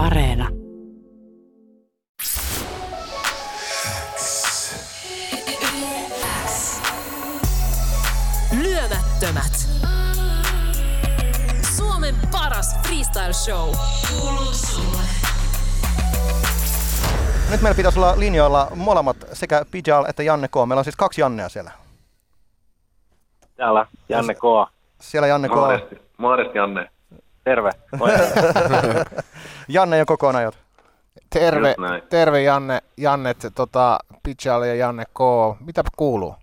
Areena. Lyömättömät. Suomen paras freestyle show. Kuuluu sulle. Nyt meillä pitäisi olla linjoilla molemmat sekä Pijal että Janne K. Meillä on siis kaksi Jannea siellä. Täällä Janne K. Siellä Janne K. Morjesti, morjesti Janne. Terve. Moi. Janne ja kokonaan jot. Terve, terve Janne, Janne tota, Pitchal ja Janne K. Mitä kuuluu?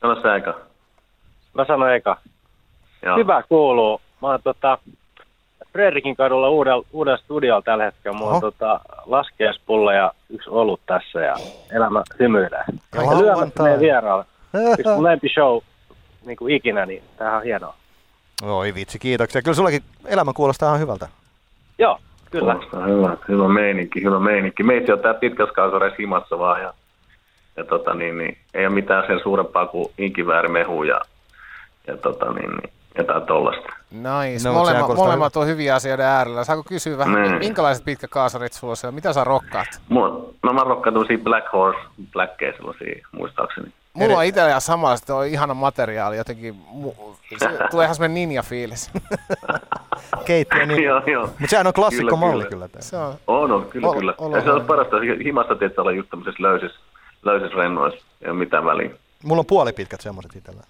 Sano sä eka. Mä sanon eka. Joo. Hyvä kuuluu. Mä oon tota, Fredrikin kadulla uudella, uudella studiolla tällä hetkellä. Mulla on tota, laskiaispulla ja yksi olut tässä ja elämä hymyilee. Ja lauantai. meidän vieraalle. Yksi mun lempishow niin kuin ikinä, niin tämähän on hienoa. Oi vitsi, kiitoksia. Kyllä sullakin elämä kuulostaa ihan hyvältä. Joo, kyllä. Kuulostaa hyvä, hyvä meininki, hyvä meininki. Meitä on tää pitkäskausoreissa himassa vaan ja, ja tota, niin, niin, ei ole mitään sen suurempaa kuin inkiväärimehu ja, ja tota, niin, niin, jotain tollasta. Nice. No, sehän Molemmat, on hyviä asioiden äärellä. Saako kysyä vähän, Niin. minkälaiset pitkäkaasarit sulla on siellä? Mitä sä rokkaat? Mulla, no mä rokkaan tämmöisiä Black Horse Blackkejä sellaisia, muistaakseni. Mulla on itsellä samalla, että on ihana materiaali jotenkin. Mu- se tulee ihan semmoinen ninja-fiilis. Keittiö, niin. joo, joo. Mutta sehän on klassikko Kyllä, malli kyllä. kyllä. Se on, On, on, kyllä, Ol- kyllä. olo- Ja se on parasta, himassa tietysti olla just tämmöisessä löysissä, löysissä rennoissa, ei ole mitään väliä. Mulla on puolipitkät semmoiset itsellä.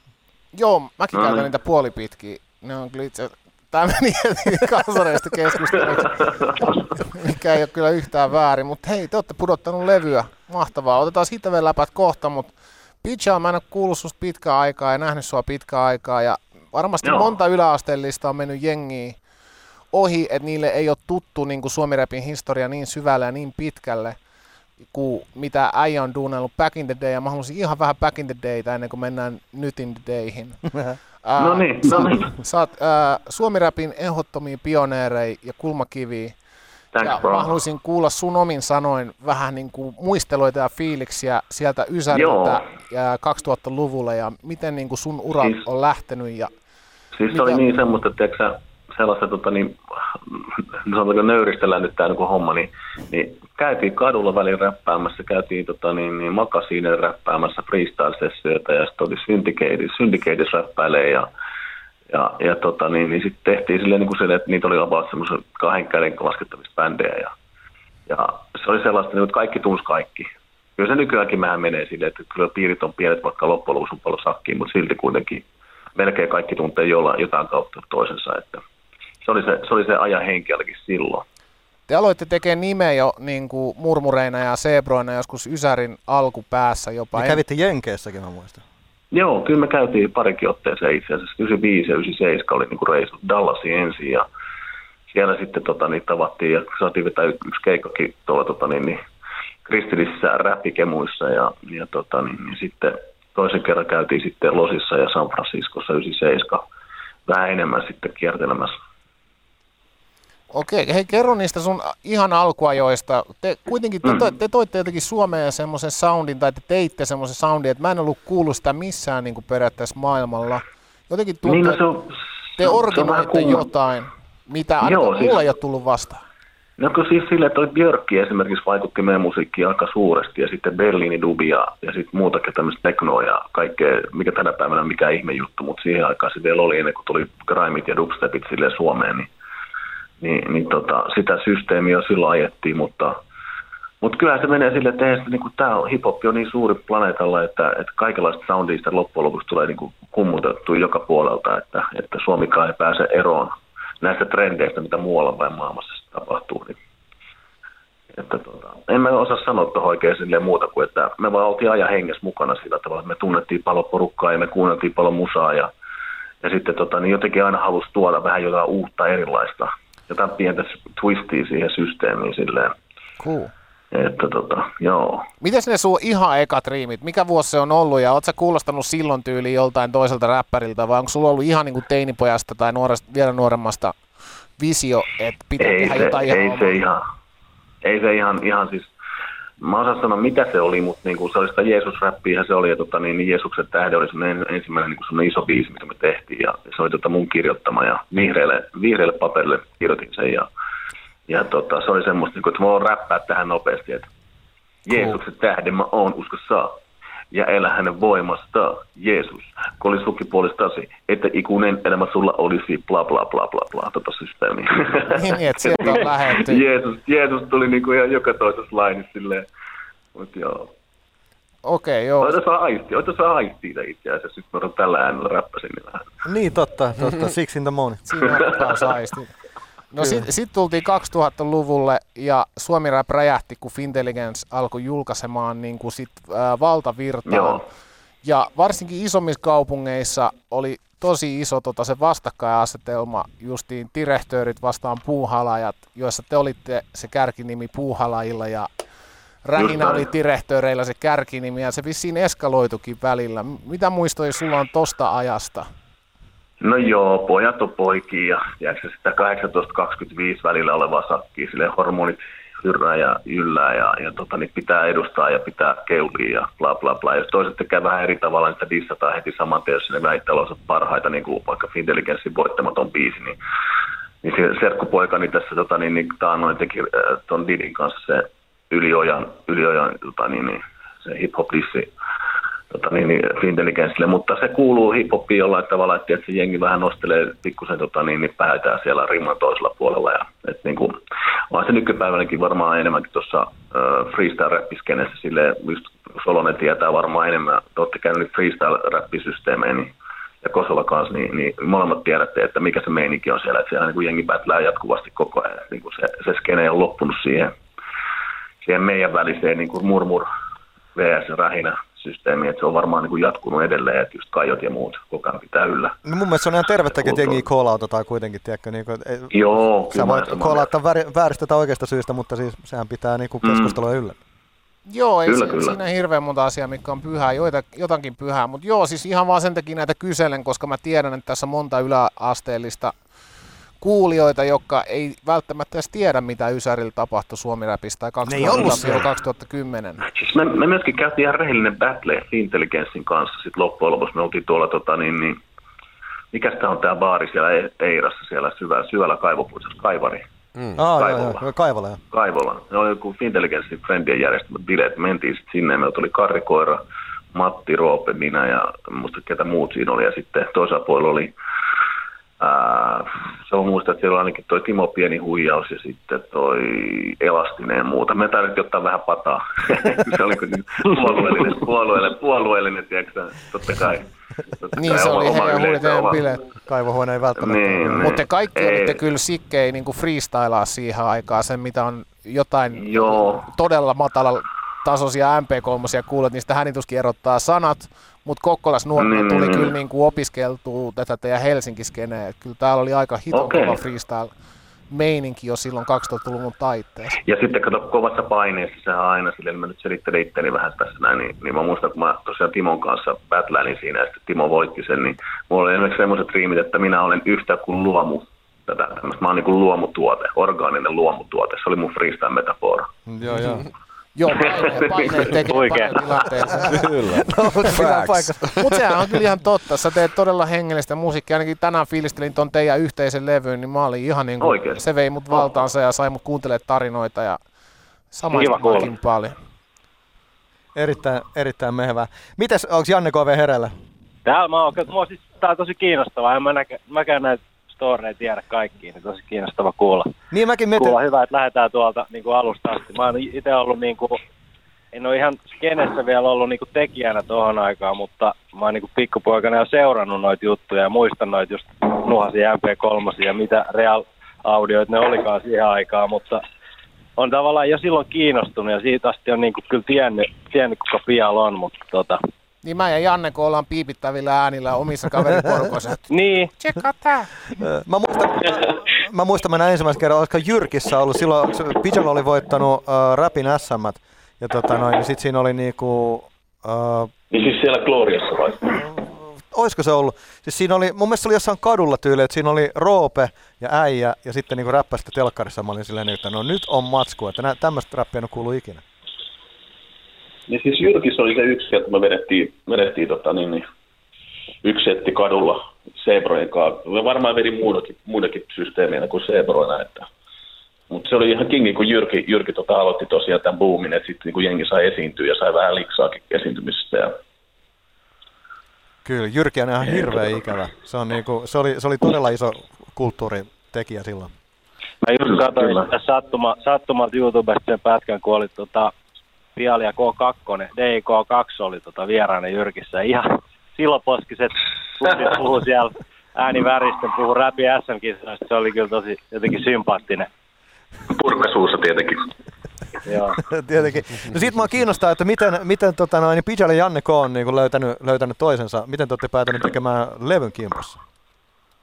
joo, mäkin No käytän niin. niitä puolipitkiä. Ne on kyllä itse... Tämä meni heti kaasareista keskusteluksi, mikä ei ole kyllä yhtään väärin. Mutta hei, te olette pudottanut levyä. Mahtavaa. Otetaan siitä vielä läpät kohta, mutta Pitchaa, mä en ole kuullut susta pitkään aikaa ja nähnyt sua pitkään aikaa. Ja varmasti Joo. monta yläasteellista on mennyt jengiin ohi, että niille ei ole tuttu niin kuin Suomi-rapin historia niin syvälle ja niin pitkälle kuin mitä äijä on duunannut back in the day, ja mä haluaisin ihan vähän back in the dayta ennen kuin mennään nyt in the dayhin. Ää, No niin, no niin. Sä oot ää, Suomi-rapin ehdottomia pioneereja ja kulmakiviä, Thanks, ja bro. mä haluaisin kuulla sun omin sanoin vähän niin kuin muisteluita ja fiiliksiä sieltä Ysäriltä ja 2000-luvulla, ja miten niin kuin sun ura Siis- on lähtenyt, ja Siis se oli niin semmoista, että tiedätkö, sä, sellaista, tota, niin, sanotaanko nöyristellään nyt tämä niin homma, niin, niin käytiin kadulla välillä räppäämässä, käytiin tota, niin, niin makasiinen räppäämässä freestyle-sessioita ja sitten oli Syndicated räppäilee ja, ja, ja tota, niin, niin sitten tehtiin silleen niin kuin silleen, että niitä oli about semmoisen kahden käden laskettavista bändejä ja, ja se oli sellaista, niin, että kaikki tunsi kaikki. Kyllä se nykyäänkin vähän menee silleen, että kyllä piirit on pienet, vaikka loppujen lopuksi on paljon sakkiin, mutta silti kuitenkin melkein kaikki tuntee jollain, jotain kautta toisensa. Että se, oli se, se oli se ajan henki ainakin silloin. te aloitte tekemään nimeä jo niin kuin murmureina ja sebroina joskus Ysärin alkupäässä jopa. Ja kävitte Jenkeissäkin, mä muistan. Joo, kyllä me käytiin parikin otteeseen itse asiassa. 95 ja 97 oli niinku reissut Dallasin ensin ja siellä sitten tota, niin, tavattiin ja saatiin vetää yksi keikkakin tuolla tota, niin, niin, kristillisissä räppikemuissa ja, ja tota, niin, niin, sitten toisen kerran käytiin sitten Losissa ja San Franciscossa 97 vähän enemmän sitten kiertelemässä. Okei, hei kerro niistä sun ihan alkuajoista. Te kuitenkin te, Mm. to, te toitte jotenkin Suomeen semmoisen soundin, tai te teitte semmoisen soundin, että mä en ollut kuullut sitä missään niin kuin periaatteessa maailmalla. Jotenkin tuntuu, Niin, no, se on, te se jotain, mitä Joo, mulla siis- ei ole tullut vastaan. No kun siis silleen, että Björkki esimerkiksi vaikutti meidän musiikkiin aika suuresti ja sitten Berliini Dubi ja, sitten muutakin tämmöistä teknoa ja kaikkea, mikä tänä päivänä on mikään ihme juttu, mutta siihen aikaan se vielä oli ennen kuin tuli grimit ja dubstepit silleen Suomeen, niin, niin, niin tota, sitä systeemiä silloin ajettiin, mutta mutta kyllähän se menee silleen, että eihän sitä, niin kuin, tämä hip-hop on niin suuri planeetalla, että, että kaikenlaista soundista loppujen lopuksi tulee niin kuin kummutettua joka puolelta, että, että Suomikaan ei pääse eroon näistä trendeistä, mitä muualla päin maailmassa tapahtuu. Niin, että, tota, en mä osaa sanoa tuohon oikein silleen muuta kuin, että me vaan oltiin ajan hengessä mukana sillä tavalla, että me tunnettiin paljon porukkaa ja me kuunneltiin paljon musaa ja, ja sitten tota, niin jotenkin aina halusi tuoda vähän jotain uutta erilaista, jotain pientä twistia siihen systeemiin silleen. Cool. Että tota, joo. Mites ne sun ihan ekat riimit? Mikä vuosi se on ollut ja oot sä kuulostanut silloin tyyliin joltain toiselta räppäriltä vai onko sulla ollut ihan niin kuin teinipojasta tai nuoresta, vielä nuoremmasta visio, että pitää Ei tehdä se, jotain ihan ei omaa? se ihan, ei se ihan, ihan siis, mä osaan sanoa mitä se oli, mutta niin kuin se oli sitä Jeesus-räppiä se oli, ja tota, niin, niin Jeesuksen tähde oli semmoinen ensimmäinen niin kuin iso biisi, mitä me tehtiin, ja se oli tota mun kirjoittama, ja vihreälle, vihreälle paperille kirjoitin sen, ja, Ja tota, se oli semmoista, niin että mä voin räppää tähän nopeasti, että Jeesuksen tähden mä oon usko saa. Ja elä hänen voimasta, Jeesus, kun oli sukupuolistasi, että ikuinen elämä sulla olisi bla bla bla bla bla tota systeemi. Niin, että sieltä on lähetty. Jeesus, Jeesus tuli niinku ihan joka toisessa lainissa silleen. Mut joo. Okei, okay, joo. Oita saa aistia, oita saa aistia itse asiassa. Nyt mä tällä äänellä räppäsin niin vähän. Niin totta, totta. Six in the morning. Siinä on taas aisti. No sitten sit tultiin 2000-luvulle ja Suomi Rap räjähti, kun Fintelligence alkoi julkaisemaan niin kuin sit, ää, valtavirtaan. Joo. Ja varsinkin isommissa kaupungeissa oli tosi iso tota, se vastakkainasetelma, justiin direhtöörit vastaan puuhalajat, joissa te olitte se kärkinimi puuhalajilla ja Rähinä oli direhtööreillä se kärkinimi ja se vissiin eskaloitukin välillä. Mitä muistoja sulla on tosta ajasta? No joo, pojat on poikia ja tiedätkö, sitä 18-25 välillä olevaa sakkia, sille hormonit hyrrää ja yllää ja, ja tota, niin pitää edustaa ja pitää keulia ja bla bla bla. Jos toiset tekee vähän eri tavalla, niin sitä dissataan heti saman tien, jos ne väittää olevansa parhaita, niin kuin vaikka Fintelligenssin voittamaton biisi, niin, niin se serkkupoikani tässä tota, niin, niin, taannoin teki äh, ton Didin kanssa se yliojan, yliojan tota, niin, niin, se hip-hop dissi tota, niin, niin, Fintelligenssille, mutta se kuuluu hip-hopiin jollain tavalla, että, että se jengi vähän nostelee pikkusen tota, niin, niin päätään siellä rimman toisella puolella. Ja, et, niin kuin, on se nykypäivänäkin varmaan enemmänkin tuossa äh, freestyle-räppiskenessä, silleen, just Solonen tietää varmaan enemmän, te olette käynyt freestyle-räppisysteemejä, niin ja Kosola kanssa, niin, niin molemmat tiedätte, että mikä se meininki on siellä, että siellä niin kuin jengi pätlää jatkuvasti koko ajan, niin kuin se, se skene ole loppunut siihen, siihen meidän väliseen niin kuin murmur vs. rähinä systeemiin, että se on varmaan niin kuin jatkunut edelleen, että just kaiot ja muut koko ajan pitää yllä. No mun mielestä se on ihan tervettäkin, että Kulttuuri. jengi call-outetaan kuitenkin, tiedätkö, niin kuin, ei, Joo, sä voit vääristä tai oikeasta syystä, mutta siis sehän pitää niin kuin Mm. keskustelua yllä. Joo, ei Kyllä, si- kyllä. siinä hirveän monta asiaa, mikä on pyhää, joita, jotakin pyhää, mutta joo, siis ihan vaan sen takia näitä kyselen, koska mä tiedän, että tässä on monta yläasteellista kuulijoita, jotka ei välttämättä edes tiedä, mitä Ysärillä tapahtui Suomi-räpistä ollut 2000-2010. Siis me, me myöskin käytiin ihan rehellinen battle Intelligenssin kanssa sit loppujen lopuksi. Me oltiin tuolla, tota, niin, niin, mikä tämä on tämä baari siellä E- Eirassa, siellä syvällä, syvällä kaivopuistossa, Kaivari. Mm. Ah, joo, Kaivolla. joo, Kaivola. joo. Kaivola. Ne oli joku Intelligenssin friendien järjestämät bileet. Mentiin sitten sinne ja meillä tuli Karrikoira, Matti, Roope, minä ja muista ketä muut siinä oli. Ja sitten toisella puolella oli, se on muista, että siellä oli ainakin toi Timo Pieni huijaus ja sitten toi Elastinen ja muuta. Me tarvittiin ottaa vähän pataa. se oli kuin puolueellinen, puolueellinen, puolueellinen tiedätkö, totta kai. Totta Niin kai se oma- oli oma heidän oma- bileet. Kaivohuone ei välttämättä. Niin, niin. Mutta te kaikki Ei. olitte kyllä sikkei niin kuin freestylaa siihen aikaan, sen mitä on jotain Joo. todella matala tasoisia MP3 kuulet, niin sitä hänituskin erottaa sanat, mutta Kokkolas nuorena Niin, tuli niin, kyllä niin. niin kuin opiskeltua tätä teidän Helsinki-skeneä. Kyllä täällä oli aika Okei. kova freestyle meininki jo silloin 2000-luvun taitteessa. Ja sitten kato kovassa paineessa, sehän on aina silleen, mä nyt selittelen itteni vähän tässä näin, niin, niin mä muistan, kun mä tosiaan Timon kanssa battleilin siinä, ja sitten Timo voitti sen, niin mulla oli esimerkiksi semmoiset riimit, että minä olen yhtä kuin luomu, tätä tämmöistä, mä oon niin kuin luomutuote, orgaaninen luomutuote, se oli mun freestyle-metafora. Joo, joo. Joo, paineet, paineet tekee Oikein. paljon tilanteeseen. Kyllä. No, mutta sehän on kyllä ihan totta. Sä teet todella hengellistä musiikkia. Ainakin tänään fiilistelin ton teidän yhteisen levyyn, niin mä olin ihan niin kuin, Oikeesti? se vei mut valtaansa ja sai mut kuuntelemaan tarinoita ja kuulla. paljon. Erittäin, erittäin mehevää. Mites, onko Janne KV hereillä? Täällä mä oon, mua siis, tää on tosi kiinnostavaa. En mä näkään, mäkään näitä storeja tiedä kaikkiin, niin tosi kiinnostava kuulla. Niin mäkin mietin, Kuulla hyvä, että lähdetään tuolta niin kuin alusta asti. Mä oon itse ollut niin kuin, en ole ihan skenessä vielä ollut niin kuin tekijänä tuohon aikaan, mutta mä oon niin kuin pikkupoikana jo seurannut noita juttuja ja muistan noita just nuhasia MP3 ja mitä Real Audioita ne olikaan siihen aikaan, mutta on tavallaan jo silloin kiinnostunut ja siitä asti on niin kuin kyllä tiennyt, tiennyt kuka Pial on, mutta tota, Niin mä ja Janne, kun ollaan piipittävillä äänillä omissa kaveriporukoissa, niin, tsekkaa tää. Mä muistan, mä muistan mennä ensimmäisen kerran, olisiko Jyrkissä ollut silloin, Pigeon oli voittanut uh, Rapin SM, ja tota noin, niin sit siinä oli niinku, uh, Niin siis siellä Gloriassa vai? olisiko se ollut, siis siinä oli, mun mielestä se oli jossain kadulla tyyli, että siinä oli Roope ja Äijä, ja sitten niinku räppästä telkkarissa, mä olin silleen, että no nyt on matsku, että nä, tämmöistä räppiä en ole kuullut ikinä. Niin siis Jyrkissä oli se yksi, että me vedettiin, vedettiin tota, niin, niin, yksi setti kadulla Sebrojen kanssa. Me varmaan vedin muidenkin, muidenkin systeemeinä kuin Sebroina, että Mutta se oli ihan kingi, kun Jyrki, Jyrki tota aloitti tosiaan tämän boomin, että sitten niin jengi sai esiintyä ja sai vähän liksaakin esiintymisestä. Ja Kyllä, Jyrki on ihan hirveä ikävä. Se, on niinku, se, oli, se oli todella iso kulttuuritekijä silloin. Mä just katsoin sattuma, sattumalta YouTubesta sen pätkän, kun oli tota, Pialia K2, DIK2 oli tota vieraana Jyrkissä. Ihan siloposkiset kundit puhu siellä ääni väristen, puhu räpi SM-kisoista. Se oli kyllä tosi jotenkin sympaattinen. purkasuussa tietenkin. Joo. Tietenkin. No siitä mua kiinnostaa, että miten, miten tota noin, Pijal ja Janne K on niin löytänyt, löytänyt toisensa. Miten te olette päätyneet tekemään levyn kimpussa?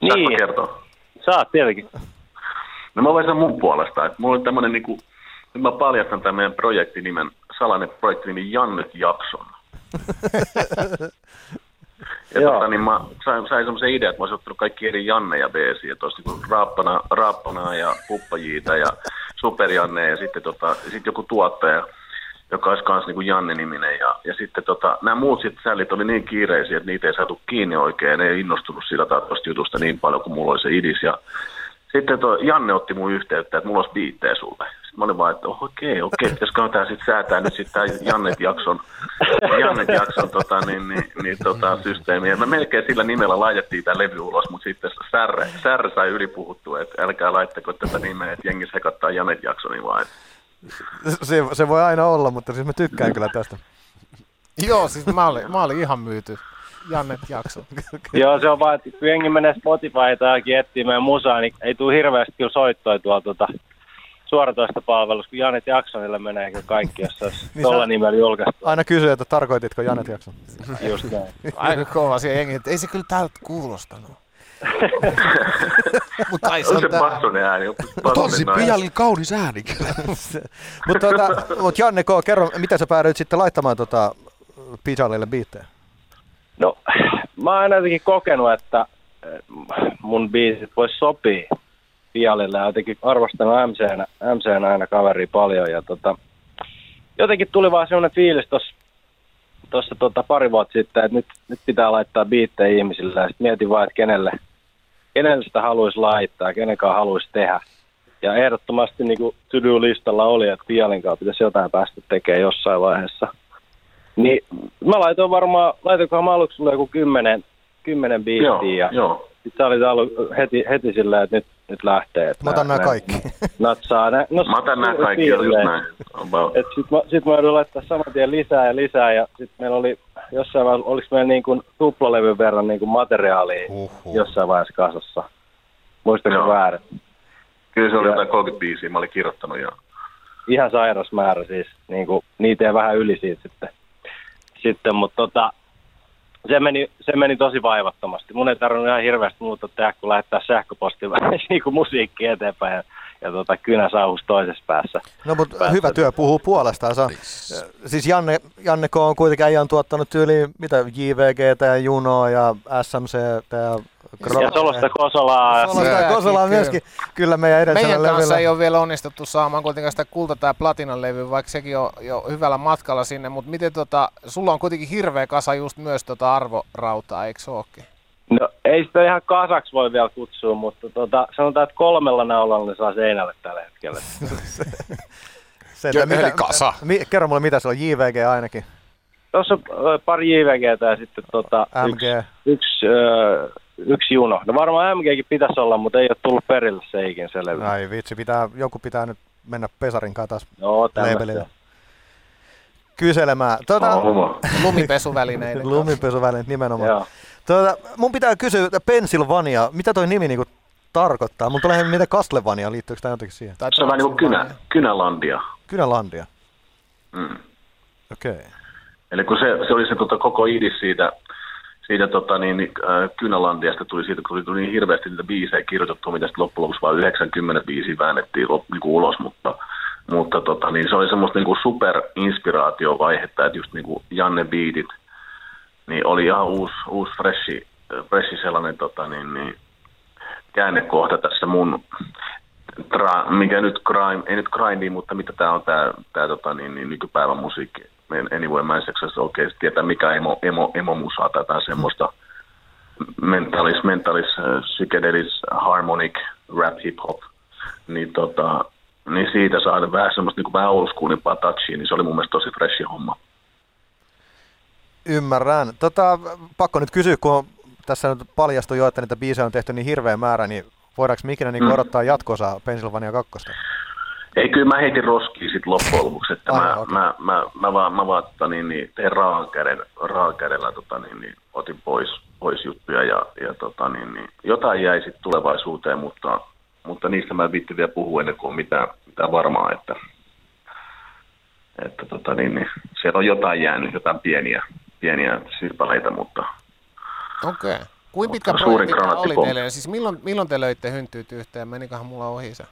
Niin, kertoa? saat tietenkin. No mä voin sanoa mun puolesta, että mulla on tämmönen niinku, nyt mä paljastan tämän meidän projektinimen, salainen projektinimi Jannet Jakson. ja Joo. tota, niin mä sain, sain semmoisen idean, että mä olisin ottanut kaikki eri Janneja beesiä, että olisi niinku raappana, raappanaa ja puppajiita ja superjanne ja sitten tota, sit joku tuottaja, joka olisi myös niin Janne-niminen. Ja, ja sitten tota, nämä muut sit sällit oli niin kiireisiä, että niitä ei saatu kiinni oikein. Ne ei innostunut siitä tuosta jutusta niin paljon kuin mulla oli se idis. Ja sitten tuo Janne otti mun yhteyttä, että mulla olisi biittejä sulle. Sitten mä olin vaan, että okei, okei, pitäisikö tää sitten säätää nyt sitten tää Jannet-jakson, Jannet-jakson tota, niin, niin, niin, tota, systeemi. Ja me melkein sillä nimellä laitettiin tämä levy ulos, mutta sitten Särre, Särre sai ylipuhuttua, että älkää laittako tätä nimeä, että jengi sekoittaa Jannet-jaksoni vaan. että Se, se voi aina olla, mutta siis mä tykkään kyllä tästä. Joo, siis mä olin, mä olin ihan myyty. Jannet jakso. Joo, se on vaan, että kun jengi menee Spotify tai etsii meidän musaa, niin ei tule hirveästi kyllä soittoja tuolla tuota, suoratoista palvelusta, kun Janet Jacksonille menee kyllä kaikki, jos se olisi Niin tuolla nimellä julkaistu. Aina kysyy, että tarkoititko Janet jakson. Just näin. Aika kova siellä jengi, että ei se kyllä tältä kuulostanut. Mutta ai se on on se tää. ääni. on bassonen Tonsi nainen. Pijalin kaunis ääni kyllä. Mutta tota, mut Janne K, kerro, miten sä päädyit sitten laittamaan tota Pijalille biittejä? No, mä oon aina jotenkin kokenut, että eh, mun biisit vois sopia Pialille ja jotenkin arvostanut MCnä, MCnä aina kaveria paljon ja tota, jotenkin tuli vaan semmoinen fiilis tossa, tossa tota pari vuotta sitten, että nyt, nyt pitää laittaa biittejä ihmisille ja sitten mietin vaan, että kenelle, kenelle sitä haluaisi laittaa, kenenkaan haluaisi tehdä. Ja ehdottomasti niin kuin to-do-listalla oli, että Pialin kanssa pitäisi jotain päästä tekemään jossain vaiheessa. Niin mä laitoin varmaan, laitoinkohan mä aluksi sulle joku kymmenen, kymmenen Joo, biisiä ja joo. Sitten sä olit allu, heti, heti silleen, että nyt, nyt lähtee. Että Mä otan nämä kaikki. Natsaa. Ne, no, Mä otan nämä kaikki, on just näin. About. Et sit, mä, sit mä joudun laittaa saman tien lisää ja lisää ja sitten meillä oli jossain vaiheessa, oliko meillä niin kuin tuplalevyn verran niin kuin materiaalia Uhuh. jossain vaiheessa kasassa. Muistatko Joo. väärin? Kyllä se oli Ja- jotain 30 biisiä, mä olin kirjoittanut ja ihan sairas määrä siis, niin kuin, niitä ei vähän yli siitä sitten. sitten mutta tota, se meni, se meni tosi vaivattomasti. Mun ei tarvinnut ihan hirveästi muuta tehdä, kuin lähettää sähköpostilla niin kuin musiikki eteenpäin ja, ja tota, kynä sauhus toisessa päässä. No mutta Päästä- hyvä työ puhuu puolestaan. Siis Janne, Janne K on kuitenkin on tuottanut tyyliin mitä JVGtä ja Junoa ja SMCtä ja Ja Solosta Kosolaa. Solosta Kosolaa kyllä. myöskin. Kyllä meidän edellisellä Meidän kanssa levyllä. ei ole vielä onnistuttu saamaan kuitenkaan sitä kulta- tai platinan levyä, vaikka sekin on jo hyvällä matkalla sinne, mutta miten tota, sulla on kuitenkin hirveä kasa just myös tota arvorautaa, eikö se ookin? No ei sitä ihan kasaksi voi vielä kutsua, mutta tota, sanotaan, että kolmella naulalla ne saa seinälle tällä hetkellä. Se, Joo, eli kasa. Mi, kerro mulle, mitä se on, JVG ainakin. Tuossa pari JVGtä ja sitten tota, MG. yksi, yksi, yksi juno. No varmaan MGkin pitäisi olla, mutta ei ole tullut perille se ikin se levy. Ai vitsi, pitää, joku pitää nyt mennä Pesarin kanssa taas Joo, labelille kyselemään. Tuota, on hyvä. Lumipesuvälineiden. Lumipesuvälineet nimenomaan. Joo. Tuota, mun pitää kysyä, että Pennsylvania, mitä toi nimi niinku tarkoittaa? Mun tulee miten Castlevania, liittyykö tämä jotenkin siihen? Tai Se on vähän niin kuin kynä, Kynälandia. Kynälandia, Mm. okei. Okay. Eli kun se, se oli se tota, koko idis siitä, siitä tota, niin, niin, äh, tuli siitä, kun tuli niin hirveästi niitä biisejä kirjoitettua, mitä sitten loppujen lopuksi vain 90 biisiä väännettiin lop, niin kuin ulos, mutta, mutta tota, niin se oli semmoista niin kuin super inspiraatiovaihetta, että just niin kuin Janne Beatit, niin oli ihan uusi, uusi freshi, freshi sellainen tota, niin, niin, käännekohta tässä mun, tra, mikä nyt crime, ei nyt grindi, mutta mitä tämä on tämä tota, niin, niin, nykypäivän musiikki. En- Anyway, mä en oikeasti tietää mikä emo, emo, emo-musaa tai jotain semmoista mentalis, mentalis, äh, psychedelis, harmonic, rap, hip hop. Niin tota, niin siitä saada vähän semmoista niin kuin vähän oldschoolimpaa touchia, niin se oli mun mielestä tosi freshi homma. Ymmärrän. Tota, pakko nyt kysyä, kun on, tässä nyt paljastui jo, että niitä biisejä on tehty niin hirveä määrä, niin voidaanko me ikinä niin Mm. odottaa jatkossa Pennsylvania 2? Ei, kyllä mä heitin roskiin sitten loppujen lopuksi, että Ai, mä, okei. mä, mä, mä, vaan, mä vaan tota, niin, niin, tein raan, käden, raan kädellä tota, niin, niin, otin pois, pois juttuja ja, ja tota, niin, niin, jotain jäi sitten tulevaisuuteen, mutta, mutta niistä mä en viitti vielä puhua ennen kuin on mitään, mitään varmaa, että, että tota, niin, niin, siellä on jotain jäänyt, jotain pieniä, pieniä sirpaleita, mutta Okei. Okay. Kuinka pitkä projekti oli teille? Siis milloin, milloin te löitte hynttyyt yhteen? Menikohan mulla ohi se?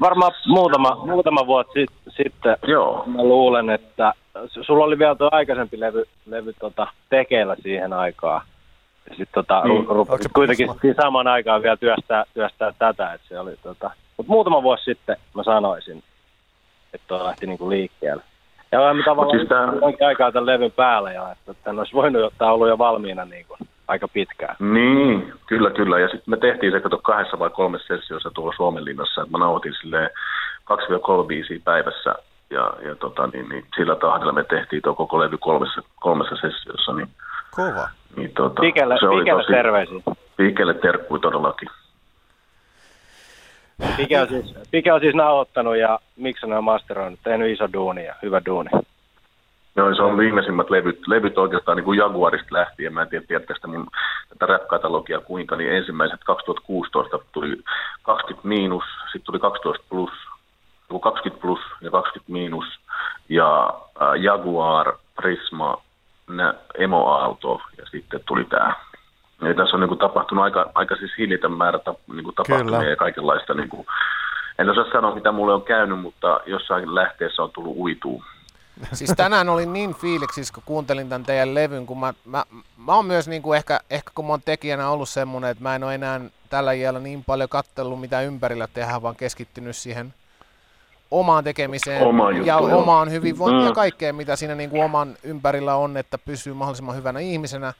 Varmaan muutama, muutama vuosi sit, sitten joo, mä luulen, että sulla oli vielä tuo aikaisempi levy, levy tota, tekeillä siihen aikaan. Ja sitten tota, Niin. ru- rupesit kuitenkin samaan aikaan vielä työstää, työstää tätä. Että se oli, tota, mutta muutama vuosi sitten mä sanoisin, että tuo lähti niinku liikkeelle. Ja olemme tavallaan siis jonkin aikaa tämän levyn päällä ja että tämän olisi voinut ottaa ollut jo valmiina niinku aika pitkään. Niin, kyllä, kyllä. Ja sitten me tehtiin se, kato, kahdessa vai kolmessa sessiossa tuolla Suomenlinnassa, että mä nauhoitin silleen 2-3 biisiä päivässä. Ja, ja tota, niin, niin, sillä tahdilla me tehtiin tuo koko levy kolmessa, kolmessa sessiossa. Niin, Kova. niin, tota, Pikelle, se oli pikelle tosi, terveisiä. Pikelle terkkui todellakin. Pike on siis, Pike on siis nauhoittanut ja miksi on masteroinut, tehnyt iso duuni ja hyvä duuni. Joo, se on viimeisimmät levyt, levyt oikeastaan niin kuin Jaguarista lähtien. Mä en tiedä, tiedätkö sitä mun tätä rap-katalogia kuinka, niin ensimmäiset 2016 tuli 20 miinus, sitten tuli 12 plus, joku 20 plus ja 20 miinus, ja äh, Jaguar, Prisma, nä, Emo-auto, ja sitten tuli tämä. Ja tässä on niin kuin, tapahtunut aika, aika siis hillitön määrä tap, niin kuin, tapahtumia Kyllä. ja kaikenlaista. Niin kuin, en osaa sanoa, mitä mulle on käynyt, mutta jossain lähteessä on tullut uituu. Siis tänään olin niin fiiliksissä, kun kuuntelin tämän teidän levyn, kun mä, mä, mä oon myös niin kuin ehkä, ehkä kun mä oon tekijänä ollut semmoinen, että mä en ole enää tällä iällä niin paljon kattellut, mitä ympärillä tehdään, vaan keskittynyt siihen omaan tekemiseen Oma juttu, ja joo. omaan hyvinvointiin ja Mm. kaikkeen, mitä siinä niin kuin oman ympärillä on, että pysyy mahdollisimman hyvänä ihmisenä.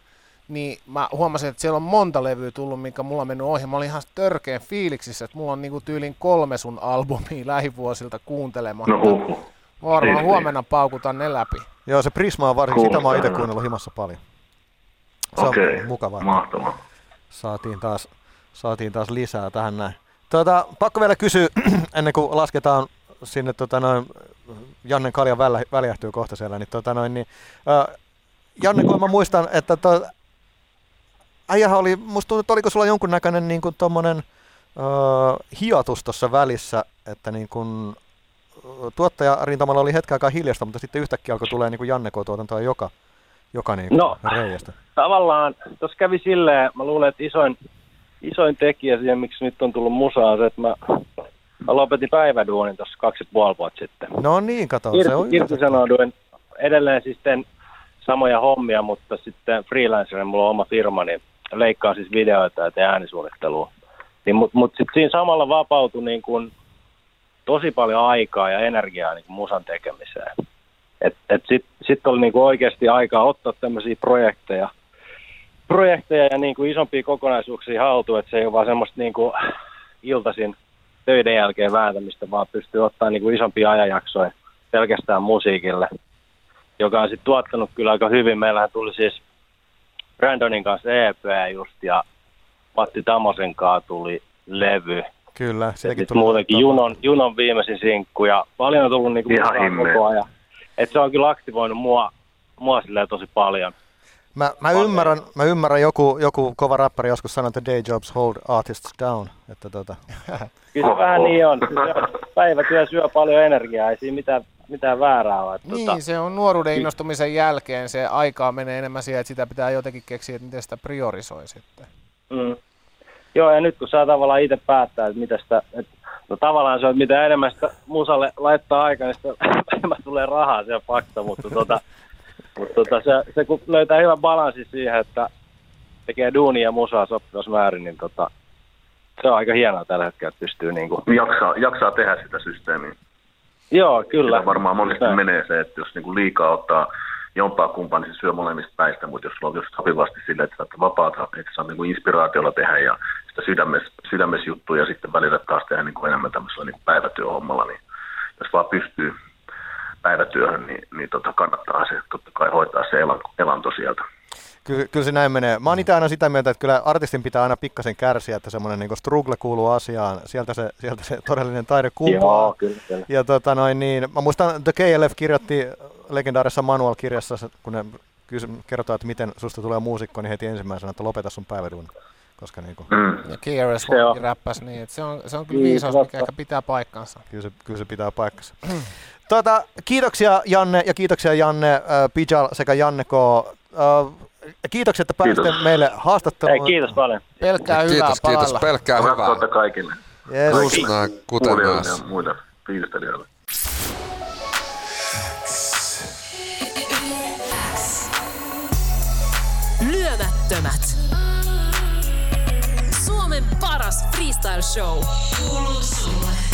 Niin mä huomasin, että siellä on monta levyä tullut, mikä mulla on mennyt ohi. Mä olin ihan törkeän fiiliksissä, että mulla on niinku tyylin kolme sun albumia lähivuosilta kuuntelematta. No varmaan Siistiä. huomenna paukutan ne läpi. Joo, se Prisma on varsin, sitä mä oon itse kuunnellut himassa paljon. Se on Okei, mukavaa. mahtavaa. Saatiin taas, saatiin taas lisää tähän näin. Tuota, pakko vielä kysyä, ennen kuin lasketaan sinne tota noin, Jannen kalja välä, väljähtyy kohta siellä, niin, tota noin, niin äh, Janne, kun mä muistan, että to, äijähän oli, musta tuntuu, että oliko sulla jonkunnäköinen niin kuin tommonen äh, hiotus tuossa välissä, että niin kuin, tuottajarintamalla oli hetken aikaa hiljasta, mutta sitten yhtäkkiä alkoi tulee niin kuin Janne K-tuotantoa joka, joka niin kuin No. reiästä. tavallaan tuossa kävi silleen, mä luulen, että isoin, isoin tekijä siihen, miksi nyt on tullut musaa, on se, että mä, mä lopetin päiväduunin tuossa kaksi ja puoli vuotta sitten. No niin, kato, se on Irti, irtisanouduin edelleen siis teen samoja hommia, mutta sitten freelancerina mulla on oma firma, niin leikkaa siis videoita ja teen äänisuunnittelua. Niin, mutta mut sitten siinä samalla vapautui niin kun tosi paljon aikaa ja energiaa niin kun musan tekemiseen. Sitten sit oli niin kun oikeasti aikaa ottaa tämmöisiä projekteja, projekteja ja niin kuin isompia kokonaisuuksia haltuun, että se ei ole vaan semmoista niin kuin iltaisin töiden jälkeen vääntämistä, vaan pystyy ottaa niin kuin isompia ajanjaksoja pelkästään musiikille, joka on sitten tuottanut kyllä aika hyvin. Meillähän tuli siis Brandonin kanssa EP just ja Matti Tamosen kanssa tuli levy. Kyllä, Ja sitäkin tuli muutenkin Junon, Junon viimeisin sinkku ja paljon on tullut niinku Ihan koko ajan. Et se on kyllä aktivoinut mua, mua silleen tosi paljon. Mä, mä, Paljon. ymmärrän, mä ymmärrän, joku, joku kova räppäri joskus sanoi, että day jobs hold artists down. Että tota, Kyllä se vähän niin on. Päivätyö syö paljon energiaa, ei siinä mitään, mitään väärää ole. että Niin, Tota, se on nuoruuden innostumisen jälkeen. Se aikaa menee enemmän siihen, että sitä pitää jotenkin keksiä, että miten sitä priorisoi sitten. mm. Joo, ja nyt kun saa tavallaan itse päättää, että mitä sitä, että, no tavallaan se on, että mitä enemmän sitä musalle laittaa aikaa, niin sitä enemmän tulee rahaa, se on fakta, mutta tota, mutta tota, se, se, kun löytää hyvän balanssin siihen, että tekee duunia ja musaa sopivassa määrin, niin tota, se on aika hienoa tällä hetkellä, että pystyy niinku, Jaksaa, jaksaa tehdä sitä systeemiä. joo, kyllä. Kyllä. Varmaan monesti Näin. menee se, että jos niinku liikaa ottaa jompaa kumpaa, niin se syö molemmista päistä, mutta jos sulla on just sopivasti sille, että saat vapaata, että saa niinku inspiraatiolla tehdä ja sitä sydämes, sydämesjuttuja ja sitten välillä taas tehdä niin kuin enemmän tämmöisellä niin kuin päivätyöhommalla, niin jos vaan pystyy päivätyöhön, niin, niin tota, kannattaa se totta kai hoitaa se elanto, elanto sieltä. Kyllä, kyllä se näin menee. Mä oon itse aina sitä mieltä, että kyllä artistin pitää aina pikkasen kärsiä, että semmoinen niin struggle kuuluu asiaan. Sieltä se, sieltä se todellinen taide kumpuaa. Joo, kyllä, kyllä. Ja tota noin, niin, mä muistan, The KLF kirjoitti legendaarisessa manual-kirjassa, kun ne kysy, kertoo, että miten susta tulee muusikko, niin heti ensimmäisenä, että lopeta sun päiväduuni. Koska niin kuin, Mm. Ja KRS Se on. räppäs niin, että se on, se on kyllä Niin, viisaus, mikä ehkä pitää paikkansa. kyllä, se, kyllä se pitää paikkansa. Tota, kiitoksia Janne ja kiitoksia Janne, äh, Pijal sekä Janne K. Äh, kiitoksia, että pääsitte Kiitos. meille haastatteluun. Hei, kiitos paljon. Pelkkää hyvää Kiitos, kiitos. palailla. Pelkkää hyvää. Rakkautta kaikille. Yes. Näin, kuten Kuulijoille myös. ja muille fiilistelijöille. Lyömättömät paras freestyle-show. Kuuluu sulle.